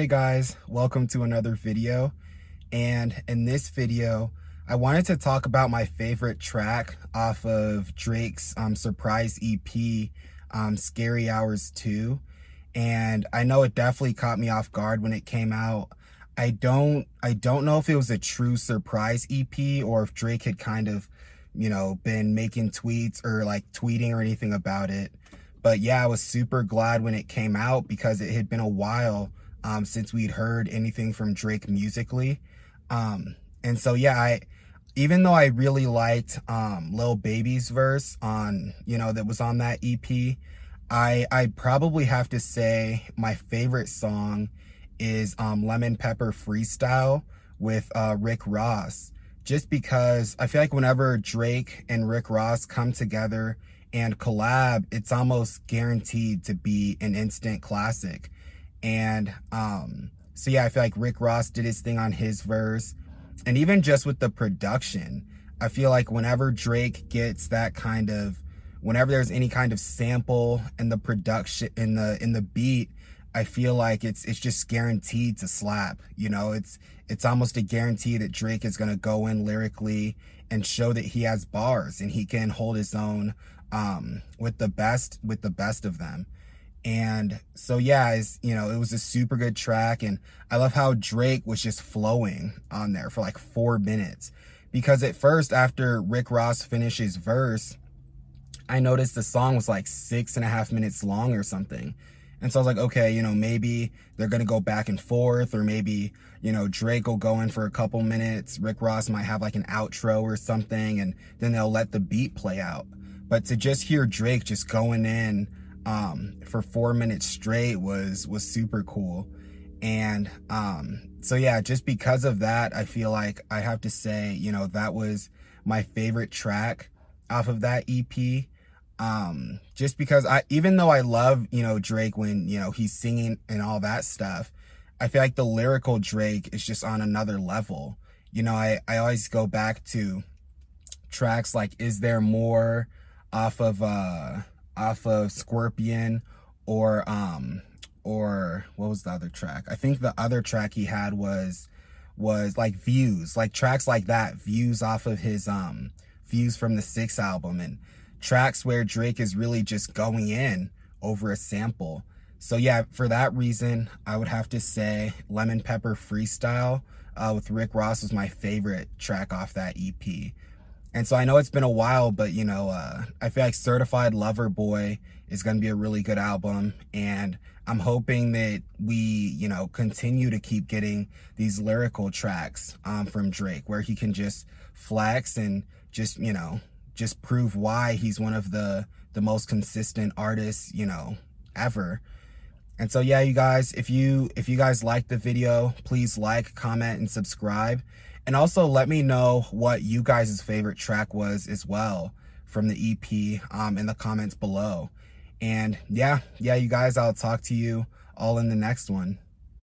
Hey guys, welcome to another video. And in this video, I wanted to talk about my favorite track off of Drake's um, surprise EP, um, Scary Hours 2. And I know it definitely caught me off guard when it came out. I don't I don't know if it was a true surprise EP or if Drake had kind of, you know, been making tweets or like tweeting or anything about it. But yeah, I was super glad when it came out because it had been a while um, since we'd heard anything from Drake musically. Um, and so, yeah, I, even though I really liked um, Lil Baby's verse on, you know, that was on that EP, I, I probably have to say my favorite song is um, Lemon Pepper Freestyle with uh, Rick Ross. Just because I feel like whenever Drake and Rick Ross come together and collab, it's almost guaranteed to be an instant classic. And um, so yeah, I feel like Rick Ross did his thing on his verse. And even just with the production, I feel like whenever Drake gets that kind of whenever there's any kind of sample in the production in the in the beat, I feel like it's it's just guaranteed to slap. You know, it's it's almost a guarantee that Drake is gonna go in lyrically and show that he has bars and he can hold his own um, with the best with the best of them. And so, yeah, it's, you know, it was a super good track. And I love how Drake was just flowing on there for like four minutes. Because at first, after Rick Ross finishes verse, I noticed the song was like six and a half minutes long or something. And so I was like, okay, you know, maybe they're going to go back and forth, or maybe, you know, Drake will go in for a couple minutes. Rick Ross might have like an outro or something, and then they'll let the beat play out. But to just hear Drake just going in um, for four minutes straight was was super cool. And um, so yeah, just because of that, I feel like I have to say, you know, that was my favorite track off of that EP. Um, just because I, even though I love, you know, Drake when, you know, he's singing and all that stuff, I feel like the lyrical Drake is just on another level. You know, I, I always go back to tracks like Is There More off of, uh, off of Scorpion or um or what was the other track? I think the other track he had was was like views, like tracks like that, views off of his um views from the sixth album and tracks where Drake is really just going in over a sample. So yeah, for that reason, I would have to say Lemon Pepper Freestyle uh, with Rick Ross was my favorite track off that EP. And so I know it's been a while, but you know, uh, I feel like Certified Lover Boy is going to be a really good album. And I'm hoping that we, you know, continue to keep getting these lyrical tracks um, from Drake where he can just flex and just, you know, just prove why he's one of the, the most consistent artists, you know, ever. And so, yeah, you guys, if you, if you guys like the video, please like, comment, and subscribe. And also let me know what you guys' favorite track was as well from the EP um, in the comments below. And yeah, yeah, you guys, I'll talk to you all in the next one.